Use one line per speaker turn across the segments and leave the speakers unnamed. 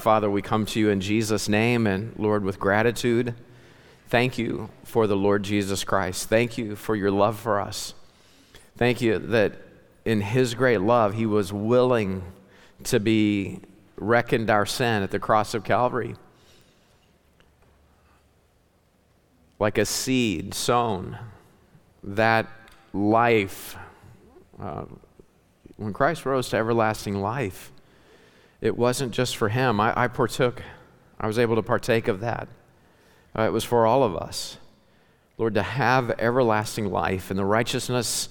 Father, we come to you in Jesus' name and, Lord, with gratitude. Thank you for the Lord Jesus Christ. Thank you for your love for us. Thank you that in his great love, he was willing to be reckoned our sin at the cross of Calvary. Like a seed sown, that life, uh, when Christ rose to everlasting life, it wasn't just for him. I, I partook, I was able to partake of that. Uh, it was for all of us. Lord, to have everlasting life and the righteousness,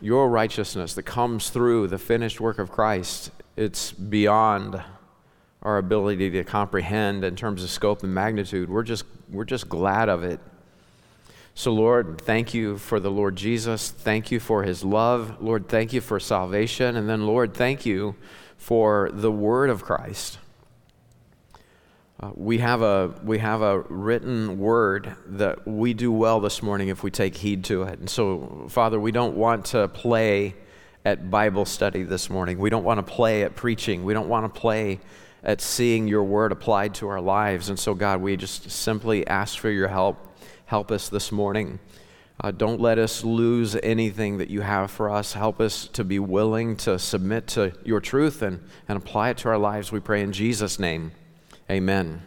your righteousness that comes through the finished work of Christ, it's beyond our ability to comprehend in terms of scope and magnitude. We're just, we're just glad of it. So, Lord, thank you for the Lord Jesus. Thank you for his love. Lord, thank you for salvation. And then, Lord, thank you for the word of Christ. Uh, we, have a, we have a written word that we do well this morning if we take heed to it. And so, Father, we don't want to play at Bible study this morning. We don't want to play at preaching. We don't want to play at seeing your word applied to our lives. And so, God, we just simply ask for your help. Help us this morning. Uh, don't let us lose anything that you have for us. Help us to be willing to submit to your truth and, and apply it to our lives, we pray in Jesus' name. Amen.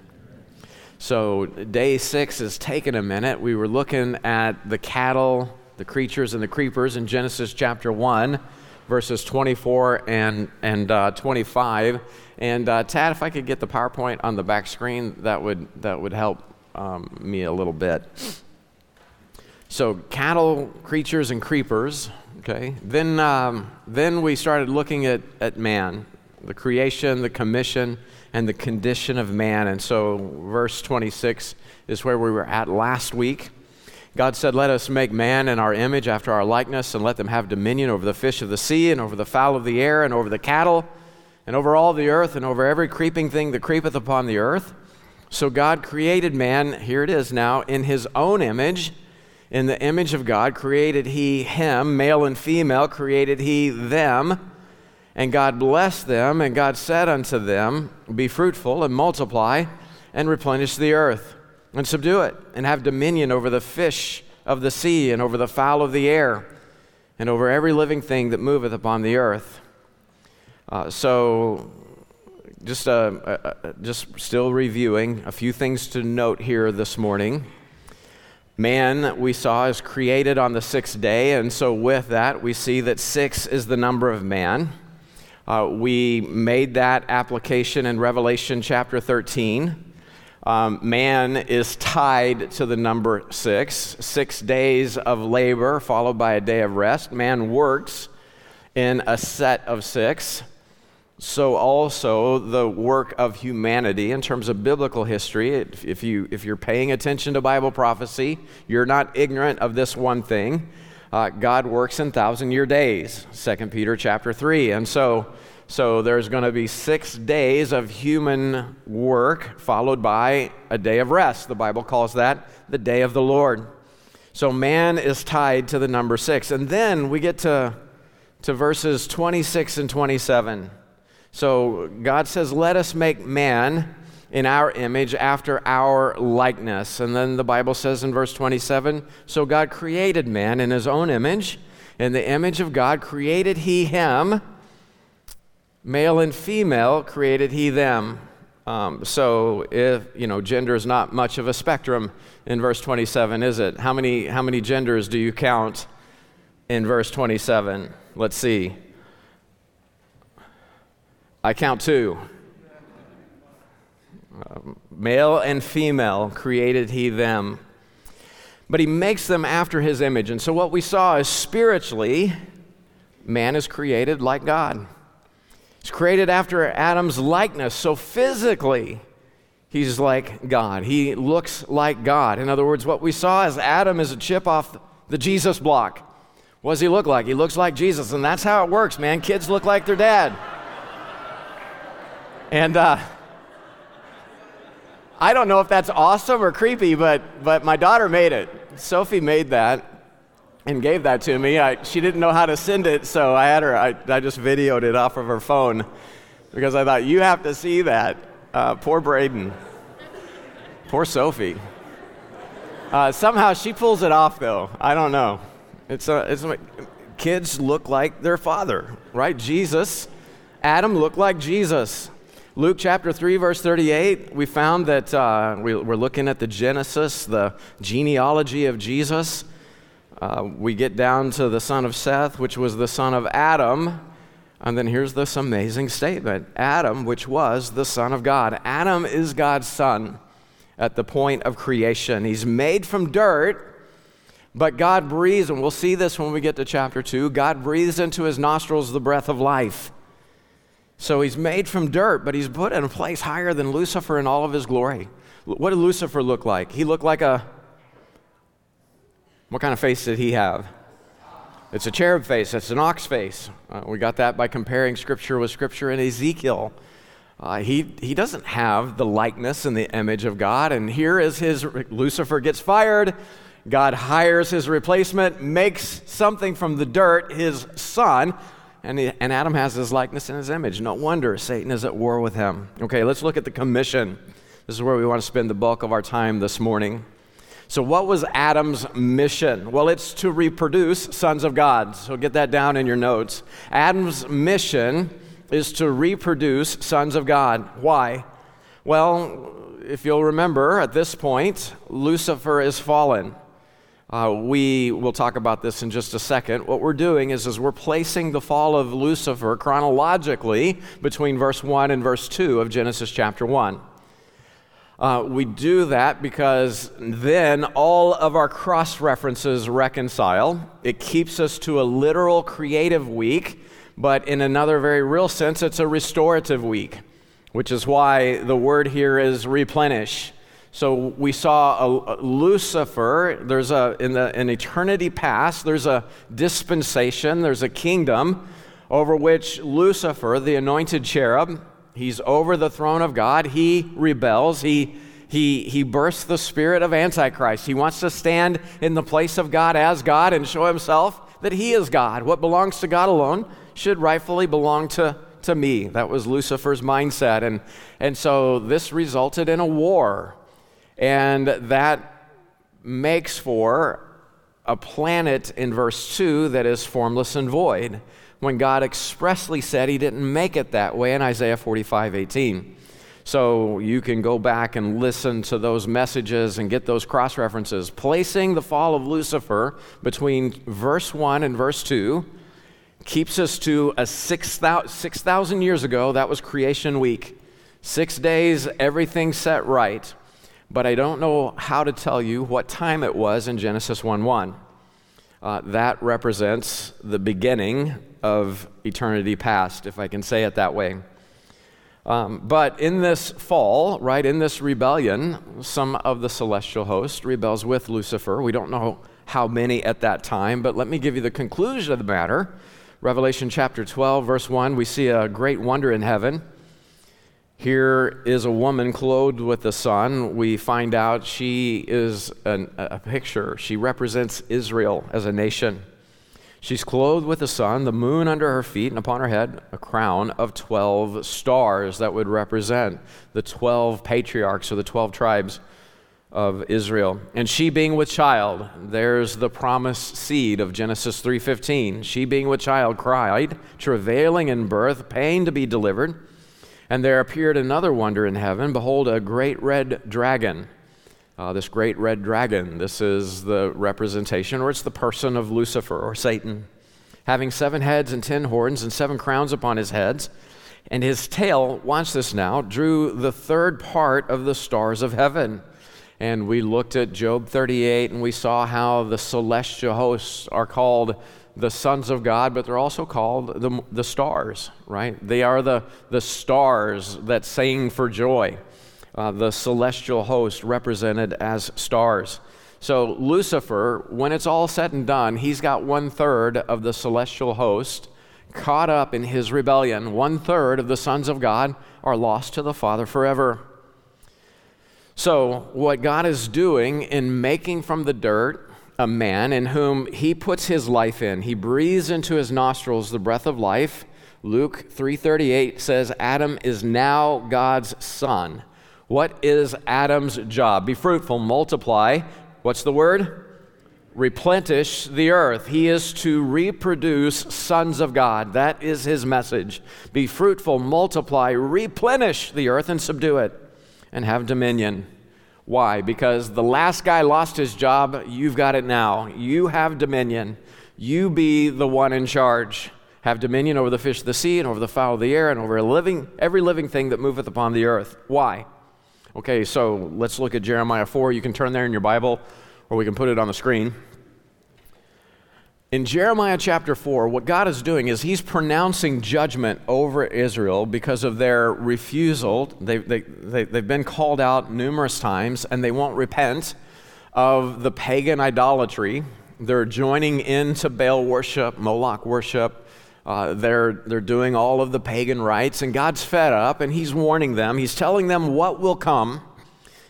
So, day six is taking a minute. We were looking at the cattle, the creatures, and the creepers in Genesis chapter 1, verses 24 and, and uh, 25. And, uh, Tad, if I could get the PowerPoint on the back screen, that would, that would help um, me a little bit. So, cattle, creatures, and creepers. Okay. Then, um, then we started looking at, at man, the creation, the commission, and the condition of man. And so, verse 26 is where we were at last week. God said, Let us make man in our image after our likeness, and let them have dominion over the fish of the sea, and over the fowl of the air, and over the cattle, and over all the earth, and over every creeping thing that creepeth upon the earth. So God created man, here it is now, in his own image. In the image of God created he him, male and female created he them. And God blessed them, and God said unto them, Be fruitful and multiply, and replenish the earth, and subdue it, and have dominion over the fish of the sea, and over the fowl of the air, and over every living thing that moveth upon the earth. Uh, so, just, uh, uh, uh just still reviewing a few things to note here this morning. Man, we saw, is created on the sixth day, and so with that, we see that six is the number of man. Uh, we made that application in Revelation chapter 13. Um, man is tied to the number six, six days of labor followed by a day of rest. Man works in a set of six so also the work of humanity in terms of biblical history if, you if you're paying attention to bible prophecy you're not ignorant of this one thing. Uh, god works in thousand year days 2 peter chapter 3 and so so there's going to be six days of human work followed by a day of rest. The bible calls that the day of the lord. So man is tied to the number six. And then we get to to verses 26 and 27 so God says, Let us make man in our image after our likeness. And then the Bible says in verse 27 So God created man in his own image. In the image of God created he him. Male and female created he them. Um, so if you know gender is not much of a spectrum in verse 27 is it how many how many genders do you count in verse 27 let's see I count two. Uh, male and female created he them. But he makes them after his image. And so what we saw is spiritually, man is created like God. He's created after Adam's likeness. So physically, he's like God. He looks like God. In other words, what we saw is Adam is a chip off the Jesus block. What does he look like? He looks like Jesus. And that's how it works, man. Kids look like their dad. And uh, I don't know if that's awesome or creepy, but, but my daughter made it. Sophie made that and gave that to me. I, she didn't know how to send it, so I had her, I, I just videoed it off of her phone. because I thought, you have to see that. Uh, poor Braden. poor Sophie. Uh, somehow she pulls it off, though. I don't know. It's, a, it's a, kids look like their father, right? Jesus, Adam looked like Jesus. Luke chapter 3, verse 38, we found that uh, we, are looking at the Genesis, the genealogy of Jesus. Uh, we get down to the son of Seth, which was the son of Adam. And then here's this amazing statement Adam, which was the son of God. Adam is God's son at the point of creation. He's made from dirt, but God breathes, and we'll see this when we get to chapter 2. God breathes into his nostrils the breath of life. So he's made from dirt, but he's put in a place higher than Lucifer in all of his glory. What did Lucifer look like? He looked like a. What kind of face did he have? It's a cherub face, it's an ox face. Uh, we got that by comparing scripture with scripture in Ezekiel. Uh, he, he doesn't have the likeness and the image of God, and here is his Lucifer gets fired. God hires his replacement, makes something from the dirt, his son, and, he, and Adam has his likeness and his image. No wonder Satan is at war with him. Okay, let's look at the commission. This is where we want to spend the bulk of our time this morning. So, what was Adam's mission? Well, it's to reproduce sons of God. So, get that down in your notes. Adam's mission is to reproduce sons of God. Why? Well, if you'll remember, at this point, Lucifer is fallen. Uh, we will talk about this in just a second. What we're doing is, is we're placing the fall of Lucifer chronologically between verse 1 and verse 2 of Genesis chapter 1. Uh, we do that because then all of our cross references reconcile. It keeps us to a literal creative week, but in another very real sense, it's a restorative week, which is why the word here is replenish. So we saw a, a Lucifer. There's a in the in eternity past. There's a dispensation. There's a kingdom over which Lucifer, the anointed cherub, he's over the throne of God. He rebels. He he he bursts the spirit of Antichrist. He wants to stand in the place of God as God and show himself that he is God. What belongs to God alone should rightfully belong to to me. That was Lucifer's mindset. And, and so this resulted in a war. And that makes for a planet in verse 2 that is formless and void, when God expressly said he didn't make it that way in Isaiah 45 18. So you can go back and listen to those messages and get those cross references. Placing the fall of Lucifer between verse 1 and verse 2 keeps us to a 6,000 6, years ago. That was creation week. Six days, everything set right but I don't know how to tell you what time it was in Genesis 1 1. Uh, that represents the beginning of eternity past, if I can say it that way. Um, but in this fall, right, in this rebellion, some of the celestial host rebels with Lucifer. We don't know how many at that time, but let me give you the conclusion of the matter. Revelation chapter 12, verse 1, we see a great wonder in heaven. Here is a woman clothed with the sun. We find out she is an, a picture. She represents Israel as a nation. She's clothed with the sun, the moon under her feet, and upon her head a crown of 12 stars that would represent the 12 patriarchs or the 12 tribes of Israel. And she being with child, there's the promised seed of Genesis 3:15. She being with child cried, travailing in birth, pain to be delivered. And there appeared another wonder in heaven. Behold, a great red dragon. Uh, this great red dragon, this is the representation, or it's the person of Lucifer or Satan, having seven heads and ten horns and seven crowns upon his heads. And his tail, watch this now, drew the third part of the stars of heaven. And we looked at Job 38 and we saw how the celestial hosts are called the sons of God, but they're also called the, the stars, right? They are the, the stars that sing for joy, uh, the celestial host represented as stars. So, Lucifer, when it's all said and done, he's got one third of the celestial host caught up in his rebellion. One third of the sons of God are lost to the Father forever. So, what God is doing in making from the dirt a man in whom he puts his life in. He breathes into his nostrils the breath of life. Luke 3:38 says Adam is now God's son. What is Adam's job? Be fruitful, multiply. What's the word? Replenish the earth. He is to reproduce sons of God. That is his message. Be fruitful, multiply, replenish the earth and subdue it, and have dominion. Why? Because the last guy lost his job, you've got it now. You have dominion. You be the one in charge. Have dominion over the fish of the sea and over the fowl of the air and over living, every living thing that moveth upon the earth. Why? Okay, so let's look at Jeremiah 4. You can turn there in your Bible or we can put it on the screen. In Jeremiah chapter 4, what God is doing is He's pronouncing judgment over Israel because of their refusal. They, they, they, they've been called out numerous times and they won't repent of the pagan idolatry. They're joining into Baal worship, Moloch worship. Uh, they're, they're doing all of the pagan rites, and God's fed up and He's warning them. He's telling them what will come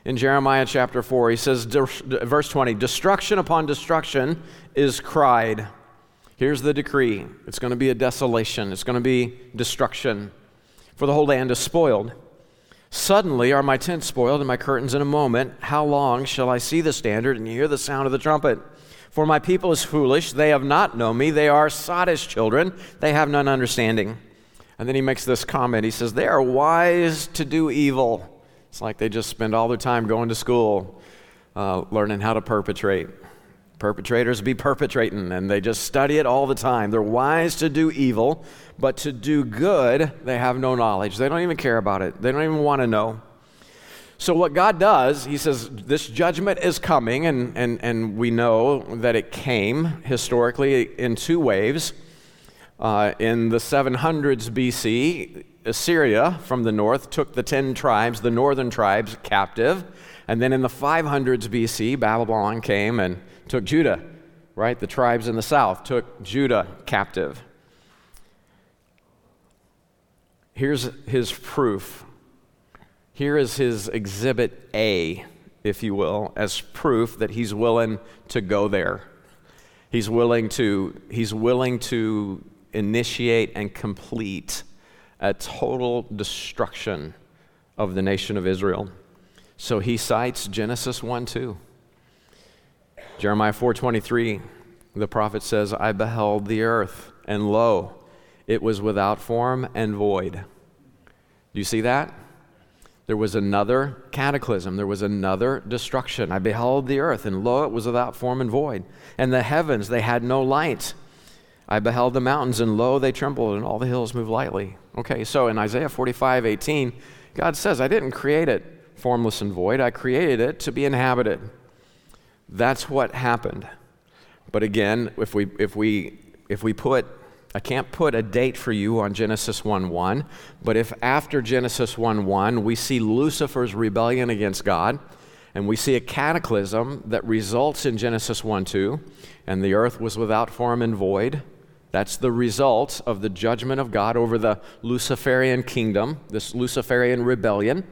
in Jeremiah chapter 4. He says, verse 20, destruction upon destruction is cried. Here's the decree it's going to be a desolation, it's going to be destruction, for the whole land is spoiled. Suddenly are my tents spoiled and my curtains in a moment. How long shall I see the standard and hear the sound of the trumpet? For my people is foolish, they have not known me, they are sottish children, they have none understanding. And then he makes this comment. He says, They are wise to do evil. It's like they just spend all their time going to school, uh, learning how to perpetrate. Perpetrators be perpetrating, and they just study it all the time. They're wise to do evil, but to do good, they have no knowledge. They don't even care about it, they don't even want to know. So, what God does, He says, this judgment is coming, and, and, and we know that it came historically in two waves. Uh, in the 700s BC, Assyria from the north took the 10 tribes, the northern tribes, captive. And then in the 500s BC, Babylon came and took Judah, right? The tribes in the south took Judah captive. Here's his proof. Here is his exhibit A, if you will, as proof that he's willing to go there. He's willing to, he's willing to initiate and complete a total destruction of the nation of Israel. So he cites Genesis 1 2. Jeremiah 4:23, the prophet says, "I beheld the earth, and lo, it was without form and void." Do you see that? There was another cataclysm. There was another destruction. I beheld the earth, and lo, it was without form and void. And the heavens, they had no light. I beheld the mountains, and lo, they trembled, and all the hills moved lightly. Okay, so in Isaiah 45 18, God says, I didn't create it formless and void, I created it to be inhabited. That's what happened. But again, if we, if we, if we put, I can't put a date for you on Genesis 1 1, but if after Genesis 1 1 we see Lucifer's rebellion against God, and we see a cataclysm that results in Genesis 1 2, and the earth was without form and void. That's the result of the judgment of God over the Luciferian kingdom, this Luciferian rebellion.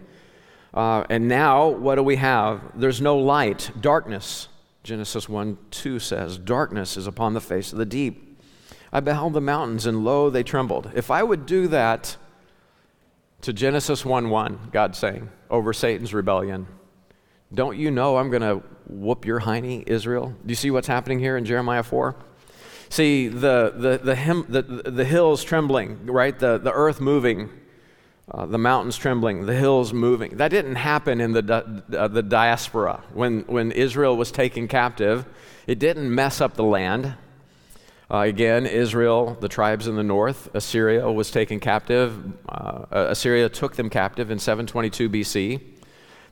Uh, and now, what do we have? There's no light, darkness. Genesis 1 2 says, Darkness is upon the face of the deep. I beheld the mountains, and lo, they trembled. If I would do that to Genesis 1 1, God saying, over Satan's rebellion, don't you know I'm going to whoop your hiney, Israel? Do you see what's happening here in Jeremiah 4? See, the, the, the, the, the hills trembling, right? The, the earth moving uh, the mountains trembling, the hills moving. That didn't happen in the, di- uh, the diaspora. When, when Israel was taken captive, it didn't mess up the land. Uh, again, Israel, the tribes in the north, Assyria was taken captive. Uh, Assyria took them captive in 722 BC.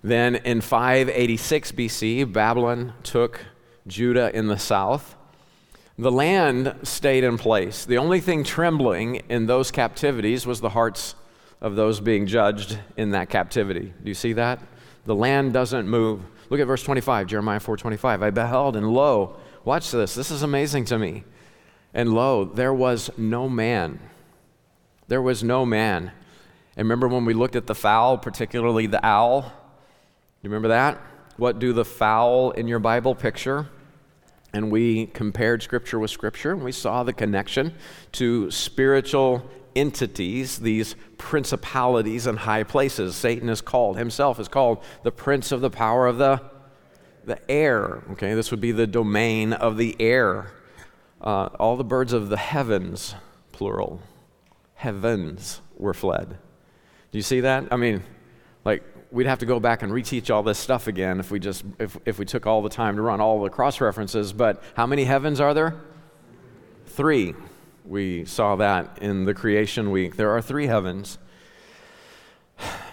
Then in 586 BC, Babylon took Judah in the south. The land stayed in place. The only thing trembling in those captivities was the hearts of those being judged in that captivity. Do you see that? The land doesn't move. Look at verse 25, Jeremiah 4:25. I beheld and lo, watch this. This is amazing to me. And lo, there was no man. There was no man. And remember when we looked at the fowl, particularly the owl? You remember that? What do the fowl in your Bible picture? And we compared scripture with scripture and we saw the connection to spiritual entities, these principalities and high places. Satan is called, himself is called the prince of the power of the, the air. Okay, this would be the domain of the air. Uh, all the birds of the heavens, plural, heavens were fled. Do you see that? I mean, like, we'd have to go back and reteach all this stuff again if we just if, if we took all the time to run all the cross references but how many heavens are there three we saw that in the creation week. There are three heavens.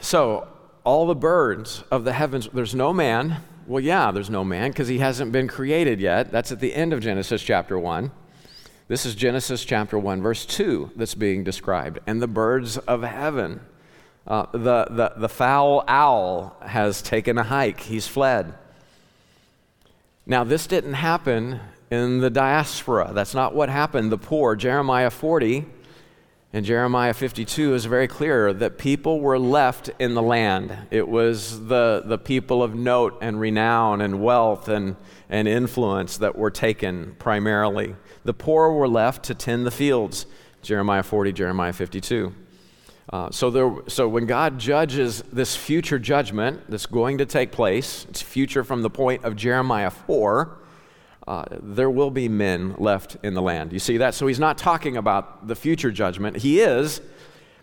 So, all the birds of the heavens, there's no man. Well, yeah, there's no man because he hasn't been created yet. That's at the end of Genesis chapter 1. This is Genesis chapter 1, verse 2 that's being described. And the birds of heaven. Uh, the, the, the foul owl has taken a hike, he's fled. Now, this didn't happen in the diaspora. That's not what happened. The poor, Jeremiah 40 and Jeremiah 52 is very clear that people were left in the land. It was the, the people of note and renown and wealth and, and influence that were taken primarily. The poor were left to tend the fields. Jeremiah 40, Jeremiah 52. Uh, so, there, so when God judges this future judgment that's going to take place, it's future from the point of Jeremiah 4, uh, there will be men left in the land. You see that? So he's not talking about the future judgment. He is,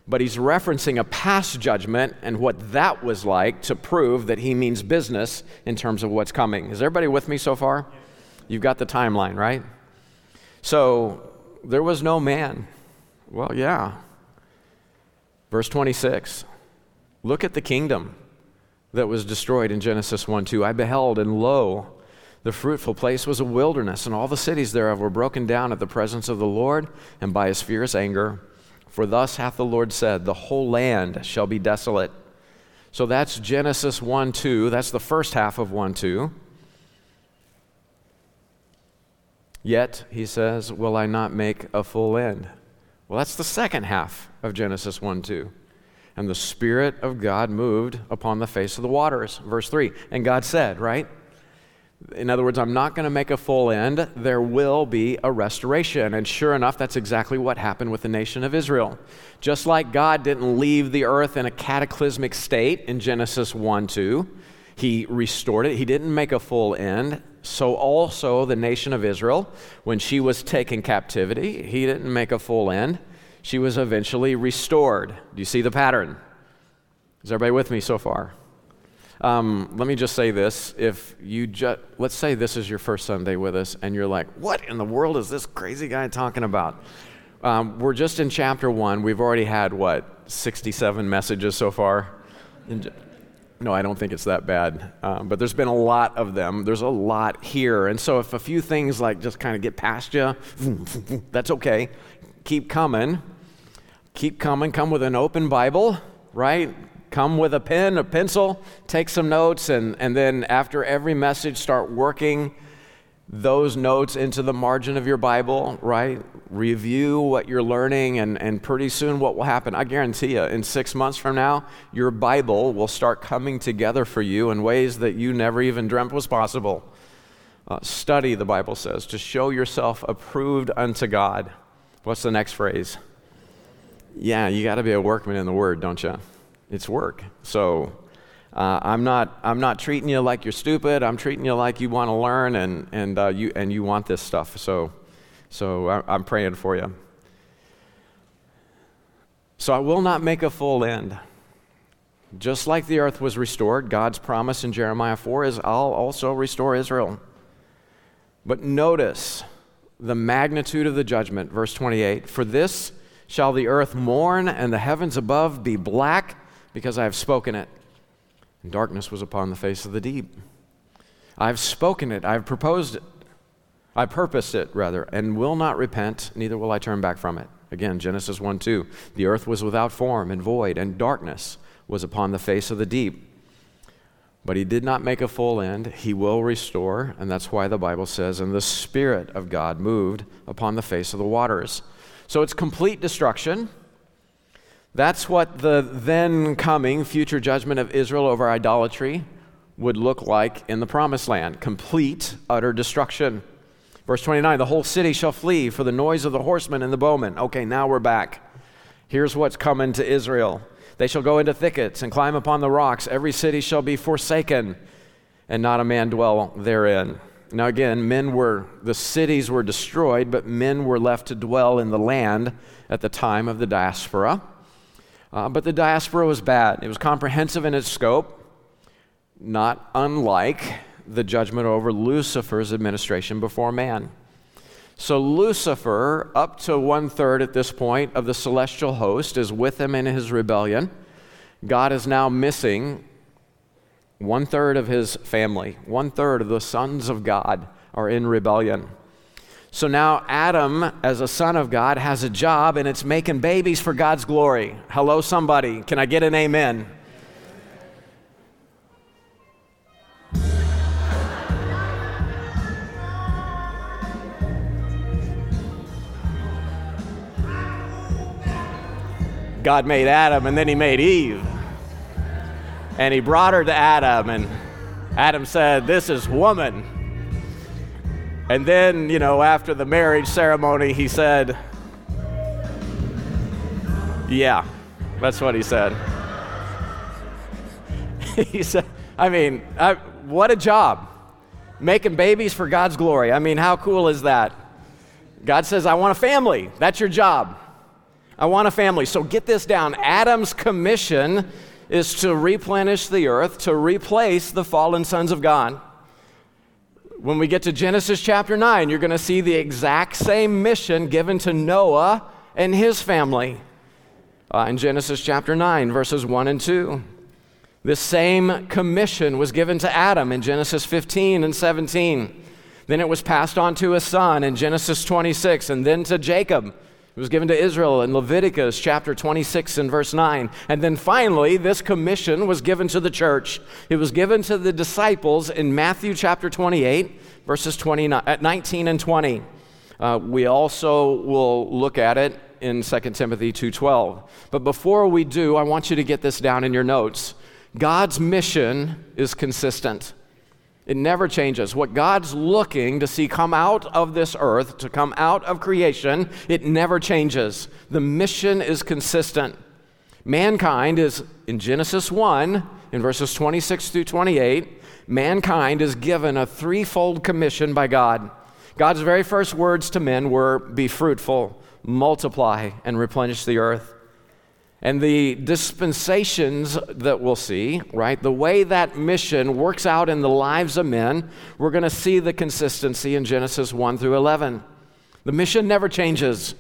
but he's referencing a past judgment and what that was like to prove that he means business in terms of what's coming. Is everybody with me so far? You've got the timeline, right? So there was no man. Well, yeah. Verse 26. Look at the kingdom that was destroyed in Genesis 1 2. I beheld, and lo, the fruitful place was a wilderness, and all the cities thereof were broken down at the presence of the Lord and by his fierce anger. For thus hath the Lord said, The whole land shall be desolate. So that's Genesis 1 2. That's the first half of 1 2. Yet, he says, Will I not make a full end? Well, that's the second half of Genesis 1 2. And the Spirit of God moved upon the face of the waters. Verse 3. And God said, right? In other words, I'm not going to make a full end. There will be a restoration. And sure enough, that's exactly what happened with the nation of Israel. Just like God didn't leave the earth in a cataclysmic state in Genesis 1 2, He restored it. He didn't make a full end. So also the nation of Israel, when she was taken captivity, He didn't make a full end. She was eventually restored. Do you see the pattern? Is everybody with me so far? Um, let me just say this. If you just, let's say this is your first Sunday with us and you're like, what in the world is this crazy guy talking about? Um, we're just in chapter one. We've already had, what, 67 messages so far? No, I don't think it's that bad. Um, but there's been a lot of them. There's a lot here. And so if a few things like just kind of get past you, that's okay. Keep coming. Keep coming. Come with an open Bible, right? Come with a pen, a pencil, take some notes, and, and then after every message, start working those notes into the margin of your Bible, right? Review what you're learning, and, and pretty soon what will happen, I guarantee you, in six months from now, your Bible will start coming together for you in ways that you never even dreamt was possible. Uh, study, the Bible says, to show yourself approved unto God. What's the next phrase? Yeah, you got to be a workman in the Word, don't you? It's work. So uh, I'm not I'm not treating you like you're stupid. I'm treating you like you want to learn and and uh, you and you want this stuff. So so I, I'm praying for you. So I will not make a full end. Just like the earth was restored, God's promise in Jeremiah 4 is I'll also restore Israel. But notice the magnitude of the judgment, verse 28 For this shall the earth mourn, and the heavens above be black because I have spoken it. And darkness was upon the face of the deep. I have spoken it, I have proposed it, I purposed it, rather, and will not repent, neither will I turn back from it. Again, Genesis 1 2. The earth was without form and void, and darkness was upon the face of the deep. But he did not make a full end. He will restore, and that's why the Bible says, and the Spirit of God moved upon the face of the waters. So it's complete destruction. That's what the then coming future judgment of Israel over idolatry would look like in the promised land complete, utter destruction. Verse 29 The whole city shall flee for the noise of the horsemen and the bowmen. Okay, now we're back. Here's what's coming to Israel they shall go into thickets and climb upon the rocks. Every city shall be forsaken, and not a man dwell therein. Now, again, men were, the cities were destroyed, but men were left to dwell in the land at the time of the diaspora. Uh, but the diaspora was bad. It was comprehensive in its scope, not unlike the judgment over Lucifer's administration before man. So, Lucifer, up to one third at this point of the celestial host, is with him in his rebellion. God is now missing one third of his family, one third of the sons of God are in rebellion. So now Adam, as a son of God, has a job and it's making babies for God's glory. Hello, somebody. Can I get an amen? God made Adam and then he made Eve. And he brought her to Adam, and Adam said, This is woman. And then, you know, after the marriage ceremony, he said, Yeah, that's what he said. he said, I mean, I, what a job. Making babies for God's glory. I mean, how cool is that? God says, I want a family. That's your job. I want a family. So get this down. Adam's commission is to replenish the earth, to replace the fallen sons of God. When we get to Genesis chapter 9, you're going to see the exact same mission given to Noah and his family. Uh, in Genesis chapter 9, verses 1 and 2. This same commission was given to Adam in Genesis 15 and 17. Then it was passed on to his son in Genesis 26, and then to Jacob it was given to Israel in Leviticus chapter 26 and verse 9. And then finally, this commission was given to the church. It was given to the disciples in Matthew chapter 28, verses 29, 19 and 20. Uh, we also will look at it in 2 Timothy 2:12. But before we do, I want you to get this down in your notes. God's mission is consistent. It never changes. What God's looking to see come out of this earth, to come out of creation, it never changes. The mission is consistent. Mankind is, in Genesis 1, in verses 26 through 28, mankind is given a threefold commission by God. God's very first words to men were be fruitful, multiply, and replenish the earth. And the dispensations that we'll see, right, the way that mission works out in the lives of men, we're going to see the consistency in Genesis 1 through 11. The mission never changes.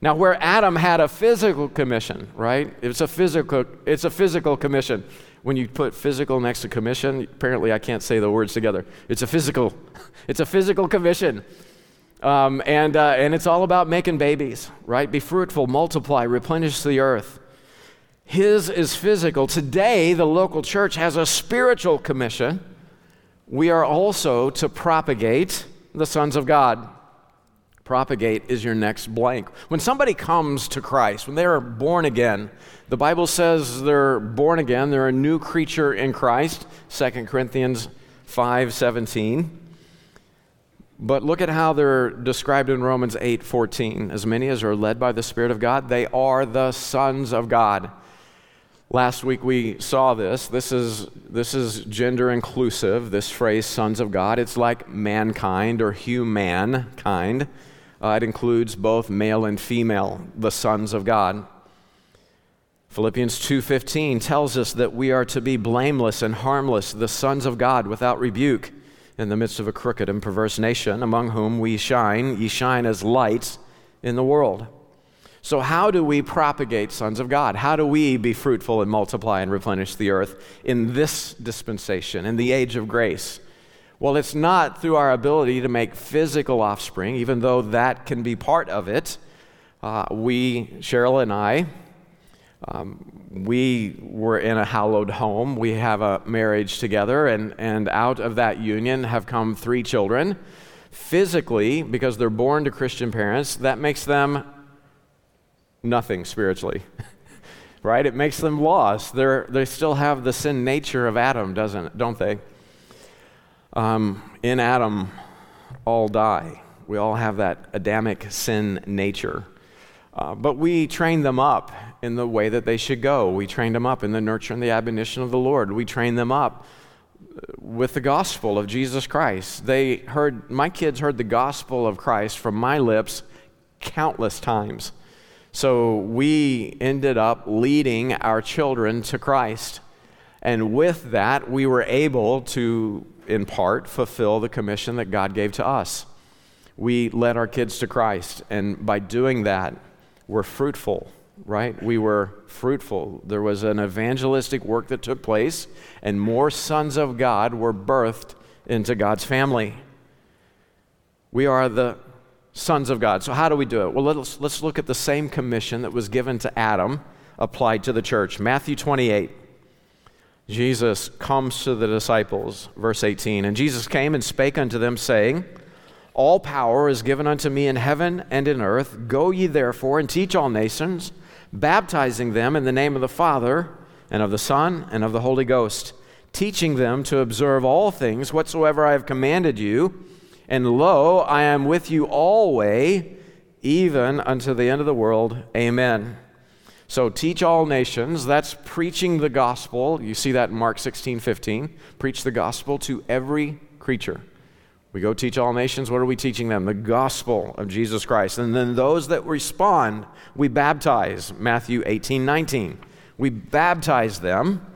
Now, where Adam had a physical commission, right? It's a physical, it's a physical commission. When you put physical next to commission, apparently I can't say the words together. It's a physical, it's a physical commission. Um, and, uh, and it's all about making babies, right? Be fruitful, multiply, replenish the earth. His is physical. Today, the local church has a spiritual commission. We are also to propagate the sons of God. Propagate is your next blank. When somebody comes to Christ, when they are born again, the Bible says they're born again, they're a new creature in Christ, 2 Corinthians 5:17. But look at how they're described in Romans 8:14. As many as are led by the Spirit of God, they are the sons of God. Last week we saw this. This is, this is gender inclusive, this phrase, sons of God. It's like mankind or humankind. Uh, it includes both male and female, the sons of God. Philippians 2:15 tells us that we are to be blameless and harmless, the sons of God without rebuke in the midst of a crooked and perverse nation among whom we shine, ye shine as lights in the world. So, how do we propagate sons of God? How do we be fruitful and multiply and replenish the earth in this dispensation, in the age of grace? Well, it's not through our ability to make physical offspring, even though that can be part of it. Uh, we, Cheryl and I, um, we were in a hallowed home. We have a marriage together, and, and out of that union have come three children. Physically, because they're born to Christian parents, that makes them nothing spiritually. right? It makes them lost. They're, they still have the sin nature of Adam, doesn't it? don't they? Um, in Adam, all die. We all have that Adamic sin nature. Uh, but we trained them up in the way that they should go. We trained them up in the nurture and the admonition of the Lord. We trained them up with the gospel of Jesus Christ. They heard, my kids heard the gospel of Christ from my lips countless times. So we ended up leading our children to Christ. And with that, we were able to, in part, fulfill the commission that God gave to us. We led our kids to Christ. And by doing that, we're fruitful right? We were fruitful. There was an evangelistic work that took place, and more sons of God were birthed into God's family. We are the sons of God. So, how do we do it? Well, let's, let's look at the same commission that was given to Adam applied to the church. Matthew 28. Jesus comes to the disciples, verse 18. And Jesus came and spake unto them, saying, All power is given unto me in heaven and in earth. Go ye therefore and teach all nations baptizing them in the name of the Father, and of the Son, and of the Holy Ghost, teaching them to observe all things whatsoever I have commanded you. And lo, I am with you always, even unto the end of the world. Amen. So teach all nations, that's preaching the gospel. You see that in Mark 16, 15. Preach the gospel to every creature. We go teach all nations. What are we teaching them? The gospel of Jesus Christ. And then those that respond, we baptize. Matthew 18, 19. We baptize them.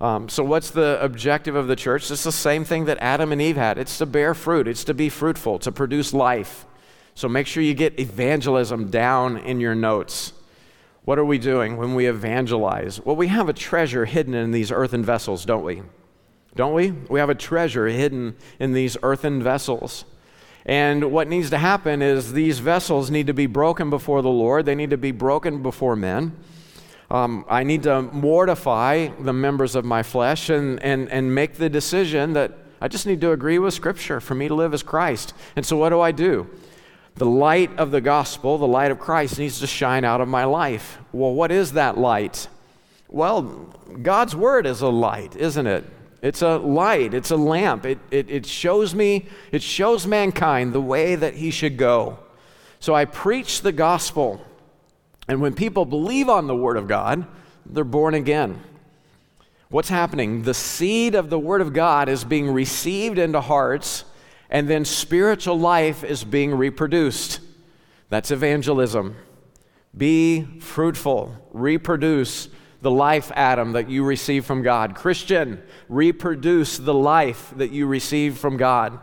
Um, so, what's the objective of the church? It's the same thing that Adam and Eve had it's to bear fruit, it's to be fruitful, to produce life. So, make sure you get evangelism down in your notes. What are we doing when we evangelize? Well, we have a treasure hidden in these earthen vessels, don't we? don't we? We have a treasure hidden in these earthen vessels. And what needs to happen is these vessels need to be broken before the Lord, they need to be broken before men. Um, I need to mortify the members of my flesh and, and, and make the decision that I just need to agree with Scripture for me to live as Christ. And so, what do I do? The light of the gospel, the light of Christ, needs to shine out of my life. Well, what is that light? Well, God's Word is a light, isn't it? It's a light, it's a lamp. It, it, it shows me, it shows mankind the way that he should go. So I preach the gospel. And when people believe on the Word of God, they're born again. What's happening? The seed of the Word of God is being received into hearts, and then spiritual life is being reproduced. That's evangelism. Be fruitful, reproduce, the life, Adam, that you receive from God. Christian, reproduce the life that you receive from God.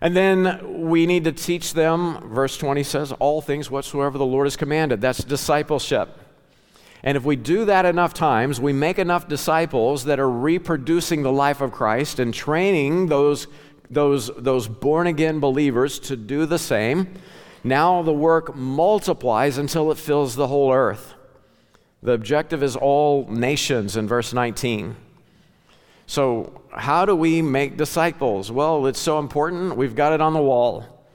And then we need to teach them, verse 20 says, all things whatsoever the Lord has commanded. That's discipleship. And if we do that enough times, we make enough disciples that are reproducing the life of Christ and training those, those, those born again believers to do the same. Now the work multiplies until it fills the whole earth. The objective is all nations in verse 19. So, how do we make disciples? Well, it's so important. We've got it on the wall.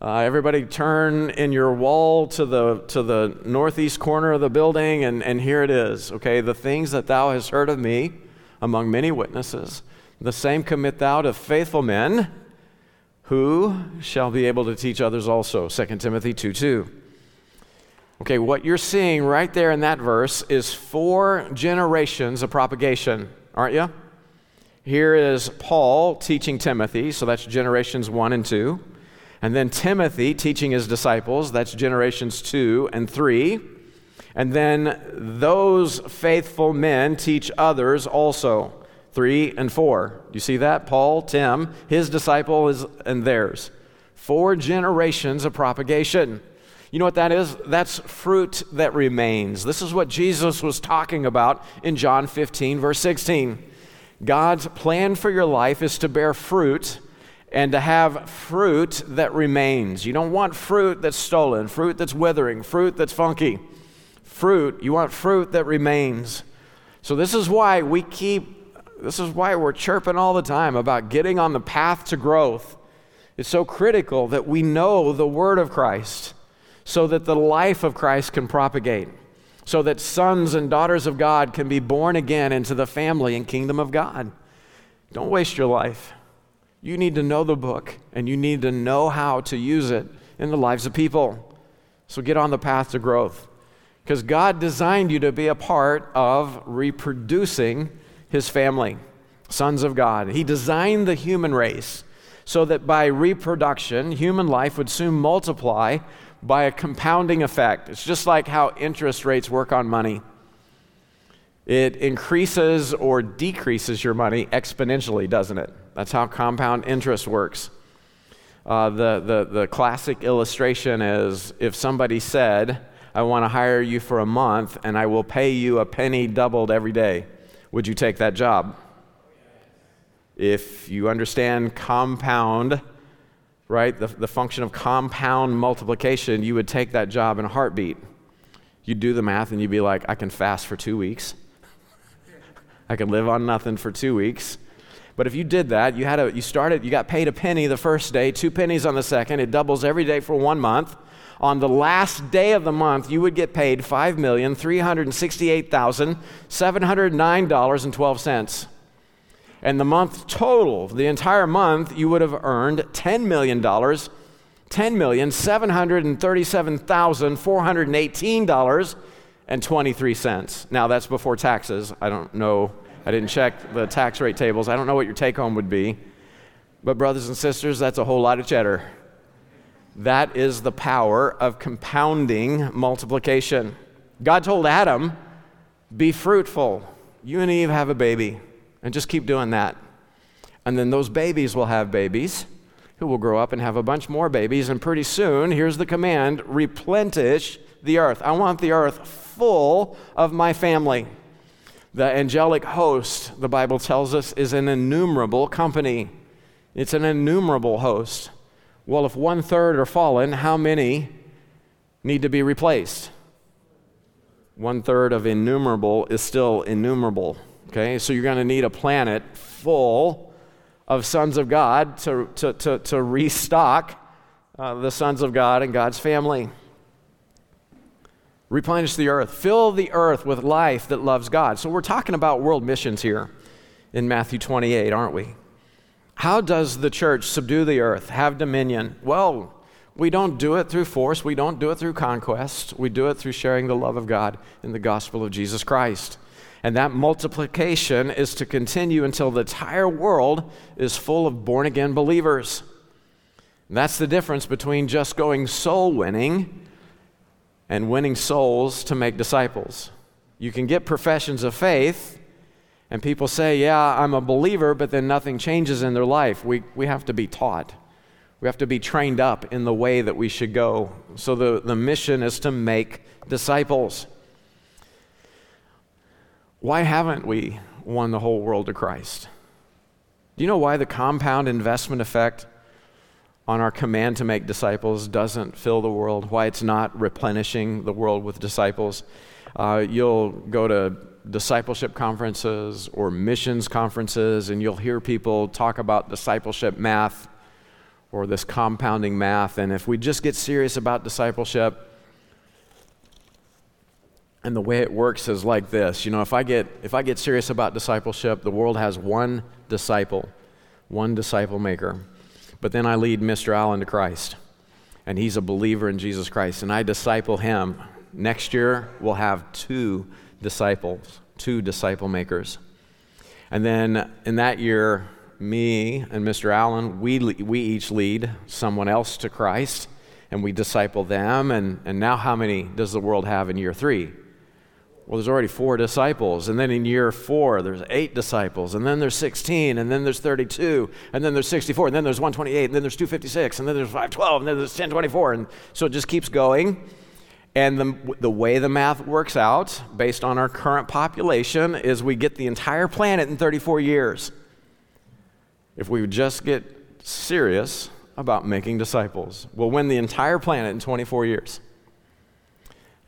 Uh, everybody turn in your wall to the, to the northeast corner of the building, and, and here it is. Okay, the things that thou hast heard of me among many witnesses, the same commit thou to faithful men who shall be able to teach others also. 2 Timothy 2 2. Okay, what you're seeing right there in that verse is four generations of propagation, aren't you? Here is Paul teaching Timothy, so that's generations one and two. And then Timothy teaching his disciples, that's generations two and three. And then those faithful men teach others also, three and four. You see that? Paul, Tim, his disciple is, and theirs. Four generations of propagation. You know what that is? That's fruit that remains. This is what Jesus was talking about in John 15, verse 16. God's plan for your life is to bear fruit and to have fruit that remains. You don't want fruit that's stolen, fruit that's withering, fruit that's funky. Fruit, you want fruit that remains. So, this is why we keep, this is why we're chirping all the time about getting on the path to growth. It's so critical that we know the Word of Christ so that the life of Christ can propagate, so that sons and daughters of God can be born again into the family and kingdom of God. Don't waste your life. You need to know the book and you need to know how to use it in the lives of people. So get on the path to growth. Because God designed you to be a part of reproducing his family, sons of God. He designed the human race so that by reproduction, human life would soon multiply by a compounding effect. It's just like how interest rates work on money. It increases or decreases your money exponentially, doesn't it? That's how compound interest works. Uh, the, the, the classic illustration is if somebody said, I want to hire you for a month and I will pay you a penny doubled every day, would you take that job? If you understand compound, right, the, the function of compound multiplication, you would take that job in a heartbeat. You'd do the math and you'd be like, I can fast for two weeks. I can live on nothing for two weeks. But if you did that, you had a, you started, you got paid a penny the first day, two pennies on the second. It doubles every day for one month. On the last day of the month, you would get paid five million three hundred sixty-eight thousand seven hundred nine dollars and twelve cents. And the month total, the entire month, you would have earned $10 million, $10,737,418.23. Now, that's before taxes. I don't know. I didn't check the tax rate tables. I don't know what your take home would be. But, brothers and sisters, that's a whole lot of cheddar. That is the power of compounding multiplication. God told Adam, Be fruitful. You and Eve have a baby. And just keep doing that. And then those babies will have babies who will grow up and have a bunch more babies. And pretty soon, here's the command replenish the earth. I want the earth full of my family. The angelic host, the Bible tells us, is an innumerable company. It's an innumerable host. Well, if one third are fallen, how many need to be replaced? One third of innumerable is still innumerable. Okay, so you're going to need a planet full of sons of God to, to, to, to restock uh, the sons of God and God's family. Replenish the earth, fill the earth with life that loves God. So we're talking about world missions here in Matthew 28, aren't we? How does the church subdue the earth, have dominion? Well, we don't do it through force, we don't do it through conquest, we do it through sharing the love of God in the gospel of Jesus Christ. And that multiplication is to continue until the entire world is full of born again believers. that's the difference between just going soul winning and winning souls to make disciples. You can get professions of faith, and people say, Yeah, I'm a believer, but then nothing changes in their life. We, we have to be taught. We have to be trained up in the way that we should go. So the, the mission is to make disciples. Why haven't we won the whole world to Christ? Do you know why the compound investment effect on our command to make disciples doesn't fill the world? Why it's not replenishing the world with disciples? Uh, you'll go to discipleship conferences or missions conferences, and you'll hear people talk about discipleship math or this compounding math. And if we just get serious about discipleship, and the way it works is like this. You know, if I get if I get serious about discipleship, the world has one disciple, one disciple maker. But then I lead Mr. Allen to Christ. And he's a believer in Jesus Christ and I disciple him. Next year we'll have two disciples, two disciple makers. And then in that year me and Mr. Allen, we, we each lead someone else to Christ and we disciple them. And, and now, how many does the world have in year three? Well, there's already four disciples. And then in year four, there's eight disciples. And then there's 16. And then there's 32. And then there's 64. And then there's 128. And then there's 256. And then there's 512. And then there's 1024. And so it just keeps going. And the, the way the math works out, based on our current population, is we get the entire planet in 34 years. If we just get serious about making disciples, we'll win the entire planet in 24 years.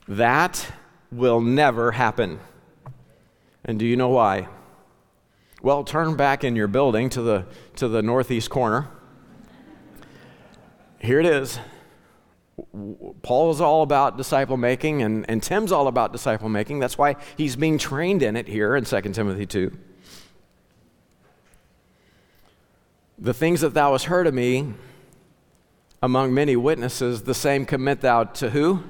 That will never happen. And do you know why? Well, turn back in your building to the, to the northeast corner. Here it is. Paul is all about disciple making, and, and Tim's all about disciple making. That's why he's being trained in it here in 2 Timothy 2. The things that thou hast heard of me among many witnesses, the same commit thou to who?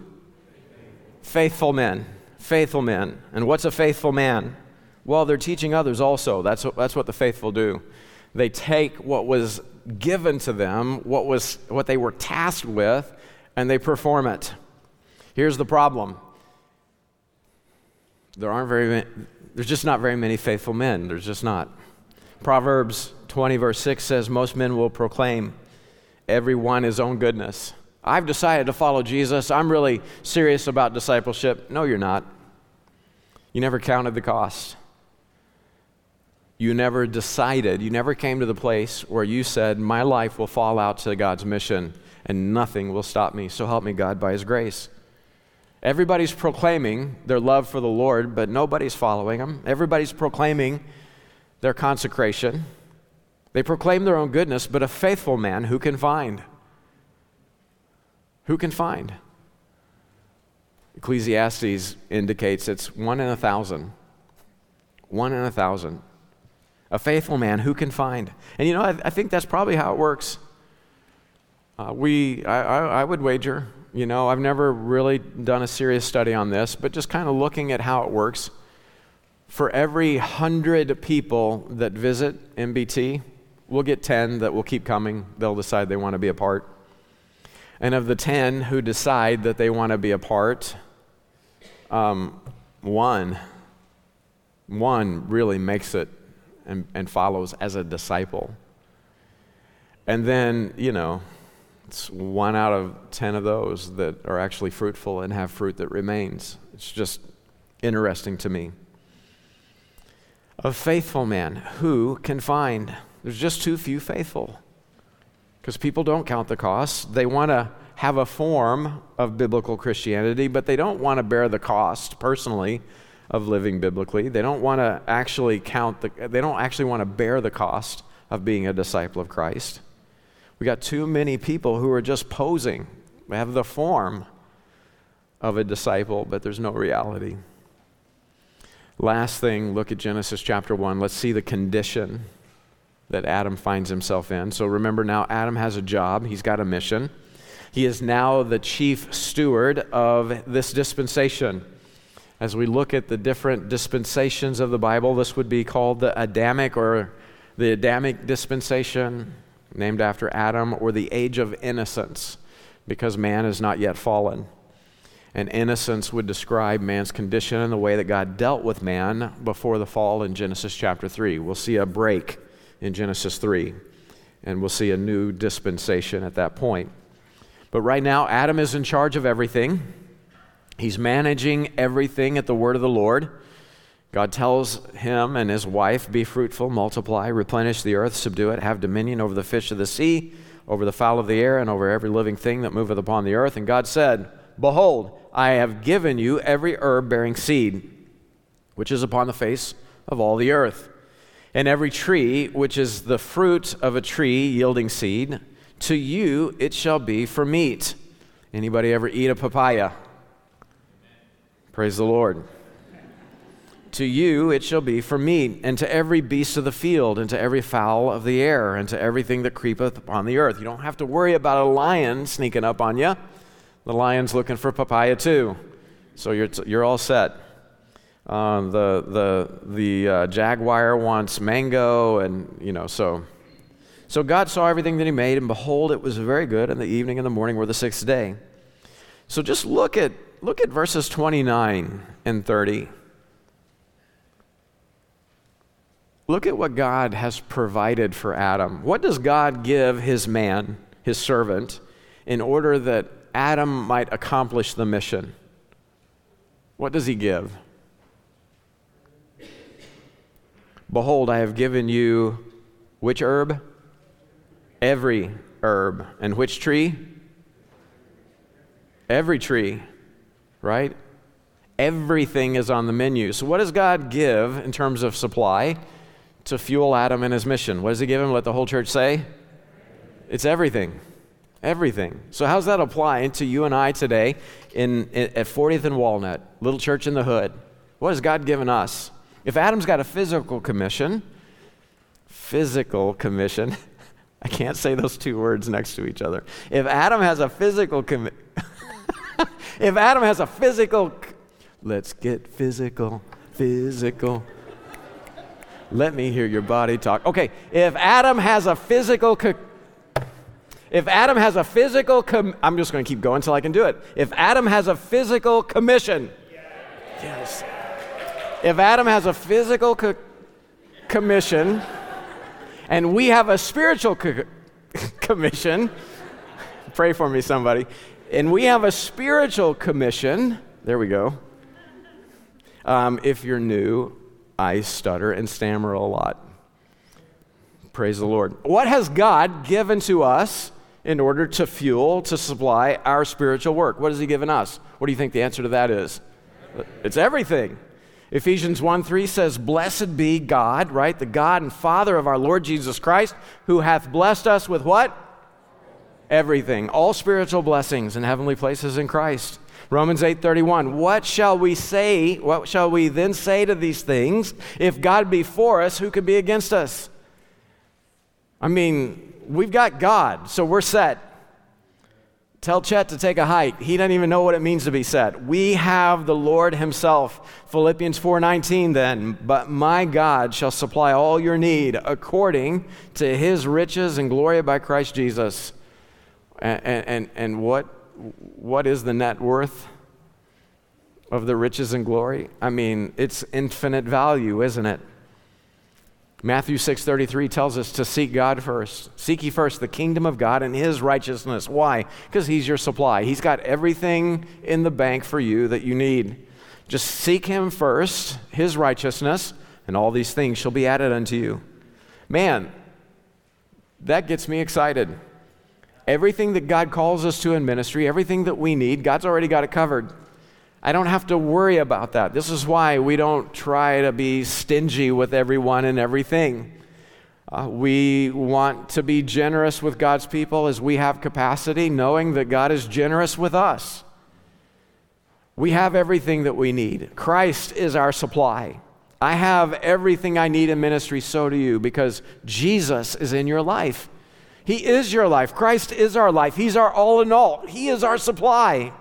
Faithful men. Faithful men. And what's a faithful man? Well, they're teaching others also. That's what, that's what the faithful do. They take what was given to them, what, was, what they were tasked with, and they perform it. Here's the problem there aren't very many, there's just not very many faithful men. There's just not. Proverbs 20, verse 6 says, Most men will proclaim every one his own goodness. I've decided to follow Jesus. I'm really serious about discipleship. No, you're not. You never counted the cost. You never decided, you never came to the place where you said, My life will fall out to God's mission and nothing will stop me. So help me, God, by His grace. Everybody's proclaiming their love for the Lord, but nobody's following Him. Everybody's proclaiming their consecration. They proclaim their own goodness, but a faithful man who can find? Who can find? Ecclesiastes indicates it's one in a thousand. One in a thousand. A faithful man who can find. And you know, I, I think that's probably how it works. Uh, we, I, I, I would wager, you know, I've never really done a serious study on this, but just kind of looking at how it works. For every hundred people that visit MBT, we'll get 10 that will keep coming. They'll decide they want to be a part. And of the 10 who decide that they want to be a part, um, one, one really makes it and, and follows as a disciple. And then, you know, it's one out of 10 of those that are actually fruitful and have fruit that remains. It's just interesting to me. A faithful man, who can find? There's just too few faithful because people don't count the costs. They want to have a form of biblical Christianity, but they don't want to bear the cost personally of living biblically. They don't want to actually count the, they don't actually want to bear the cost of being a disciple of Christ. We got too many people who are just posing. They have the form of a disciple, but there's no reality. Last thing, look at Genesis chapter 1. Let's see the condition that Adam finds himself in. So remember now, Adam has a job, he's got a mission. He is now the chief steward of this dispensation. As we look at the different dispensations of the Bible, this would be called the Adamic or the Adamic dispensation, named after Adam, or the age of innocence, because man is not yet fallen. And innocence would describe man's condition and the way that God dealt with man before the fall in Genesis chapter 3. We'll see a break in Genesis 3, and we'll see a new dispensation at that point. But right now, Adam is in charge of everything. He's managing everything at the word of the Lord. God tells him and his wife, Be fruitful, multiply, replenish the earth, subdue it, have dominion over the fish of the sea, over the fowl of the air, and over every living thing that moveth upon the earth. And God said, Behold, I have given you every herb bearing seed, which is upon the face of all the earth and every tree which is the fruit of a tree yielding seed, to you it shall be for meat. Anybody ever eat a papaya? Praise the Lord. To you it shall be for meat, and to every beast of the field, and to every fowl of the air, and to everything that creepeth upon the earth. You don't have to worry about a lion sneaking up on you. The lion's looking for papaya too. So you're, you're all set. Um, the the the uh, jaguar wants mango, and you know so. So God saw everything that He made, and behold, it was very good. And the evening and the morning were the sixth day. So just look at look at verses 29 and 30. Look at what God has provided for Adam. What does God give his man, his servant, in order that Adam might accomplish the mission? What does he give? Behold, I have given you which herb? Every herb. And which tree? Every tree, right? Everything is on the menu. So, what does God give in terms of supply to fuel Adam and his mission? What does He give him? Let the whole church say? It's everything. Everything. So, how's that apply to you and I today in, in, at 40th and Walnut, little church in the hood? What has God given us? If Adam's got a physical commission, physical commission, I can't say those two words next to each other. If Adam has a physical commi- if Adam has a physical let's get physical, physical. Let me hear your body talk. Okay, if Adam has a physical co- if Adam has a physical com- I'm just going to keep going until I can do it. If Adam has a physical commission. Yes. If Adam has a physical co- commission and we have a spiritual co- commission, pray for me, somebody, and we have a spiritual commission, there we go. Um, if you're new, I stutter and stammer a lot. Praise the Lord. What has God given to us in order to fuel, to supply our spiritual work? What has He given us? What do you think the answer to that is? It's everything. Ephesians 1 3 says, Blessed be God, right? The God and Father of our Lord Jesus Christ, who hath blessed us with what? Everything. All spiritual blessings in heavenly places in Christ. Romans 8:31 What shall we say what shall we then say to these things if God be for us who can be against us I mean we've got God so we're set Tell Chet to take a hike. He doesn't even know what it means to be set. We have the Lord himself. Philippians 4:19 then, but my God shall supply all your need according to his riches and glory by Christ Jesus. And, and, and what, what is the net worth of the riches and glory? I mean, it's infinite value, isn't it? Matthew 6:33 tells us to seek God first. Seek ye first the kingdom of God and his righteousness. Why? Because he's your supply. He's got everything in the bank for you that you need. Just seek him first, his righteousness, and all these things shall be added unto you. Man, that gets me excited. Everything that God calls us to in ministry, everything that we need, God's already got it covered. I don't have to worry about that. This is why we don't try to be stingy with everyone and everything. Uh, we want to be generous with God's people as we have capacity, knowing that God is generous with us. We have everything that we need. Christ is our supply. I have everything I need in ministry, so do you, because Jesus is in your life. He is your life. Christ is our life. He's our all in all. He is our supply.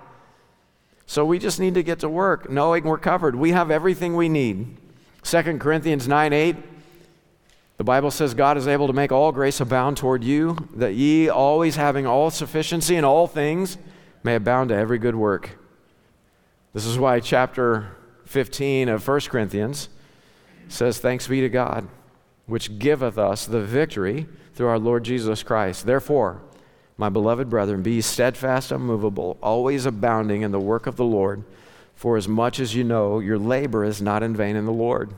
So we just need to get to work knowing we're covered. We have everything we need. 2 Corinthians 9 8, the Bible says, God is able to make all grace abound toward you, that ye, always having all sufficiency in all things, may abound to every good work. This is why chapter 15 of 1 Corinthians says, Thanks be to God, which giveth us the victory through our Lord Jesus Christ. Therefore, my beloved brethren, be steadfast, unmovable, always abounding in the work of the Lord, for as much as you know your labor is not in vain in the Lord.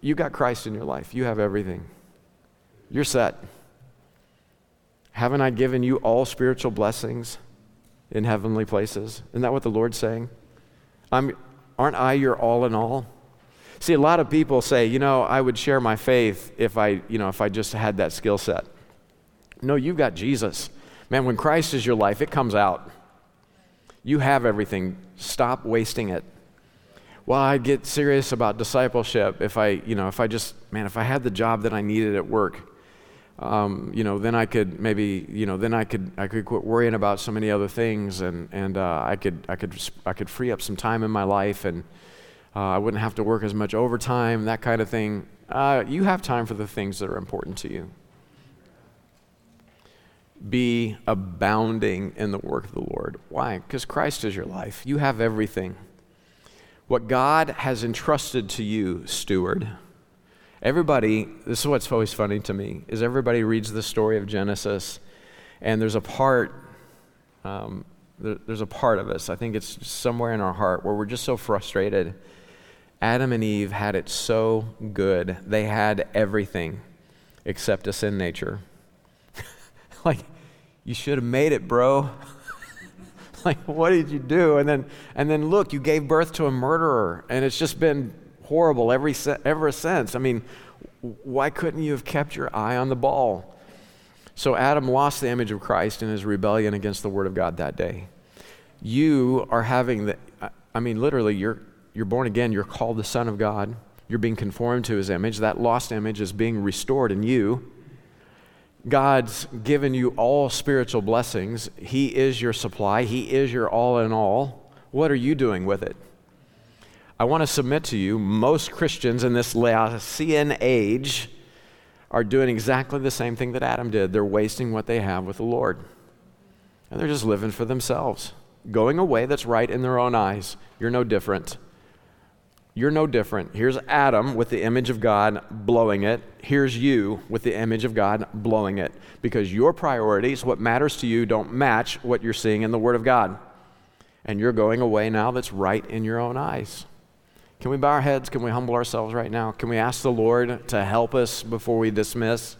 You got Christ in your life, you have everything. You're set. Haven't I given you all spiritual blessings in heavenly places? Isn't that what the Lord's saying? I'm, aren't I your all in all? See, a lot of people say, you know, I would share my faith if I, you know, if I just had that skill set. No, you've got Jesus. Man, when Christ is your life, it comes out. You have everything. Stop wasting it. Well, I'd get serious about discipleship if I, you know, if I just, man, if I had the job that I needed at work, um, you know, then I could maybe, you know, then I could, I could quit worrying about so many other things, and and uh, I could, I could, I could free up some time in my life, and uh, I wouldn't have to work as much overtime, that kind of thing. Uh, you have time for the things that are important to you be abounding in the work of the Lord. Why? Because Christ is your life. You have everything. What God has entrusted to you, steward. Everybody, this is what's always funny to me, is everybody reads the story of Genesis, and there's a part, um, there, there's a part of us, I think it's somewhere in our heart, where we're just so frustrated. Adam and Eve had it so good. They had everything except a sin nature. like, you should have made it, bro. like, what did you do? And then, and then look, you gave birth to a murderer, and it's just been horrible every ever since. I mean, why couldn't you have kept your eye on the ball? So Adam lost the image of Christ in his rebellion against the Word of God that day. You are having the, I mean, literally, you're, you're born again, you're called the Son of God, you're being conformed to his image. That lost image is being restored in you God's given you all spiritual blessings. He is your supply, He is your all in all. What are you doing with it? I want to submit to you most Christians in this Laodicean age are doing exactly the same thing that Adam did. They're wasting what they have with the Lord. And they're just living for themselves, going a way that's right in their own eyes. You're no different. You're no different. Here's Adam with the image of God blowing it. Here's you with the image of God blowing it. Because your priorities, what matters to you, don't match what you're seeing in the Word of God. And you're going away now that's right in your own eyes. Can we bow our heads? Can we humble ourselves right now? Can we ask the Lord to help us before we dismiss?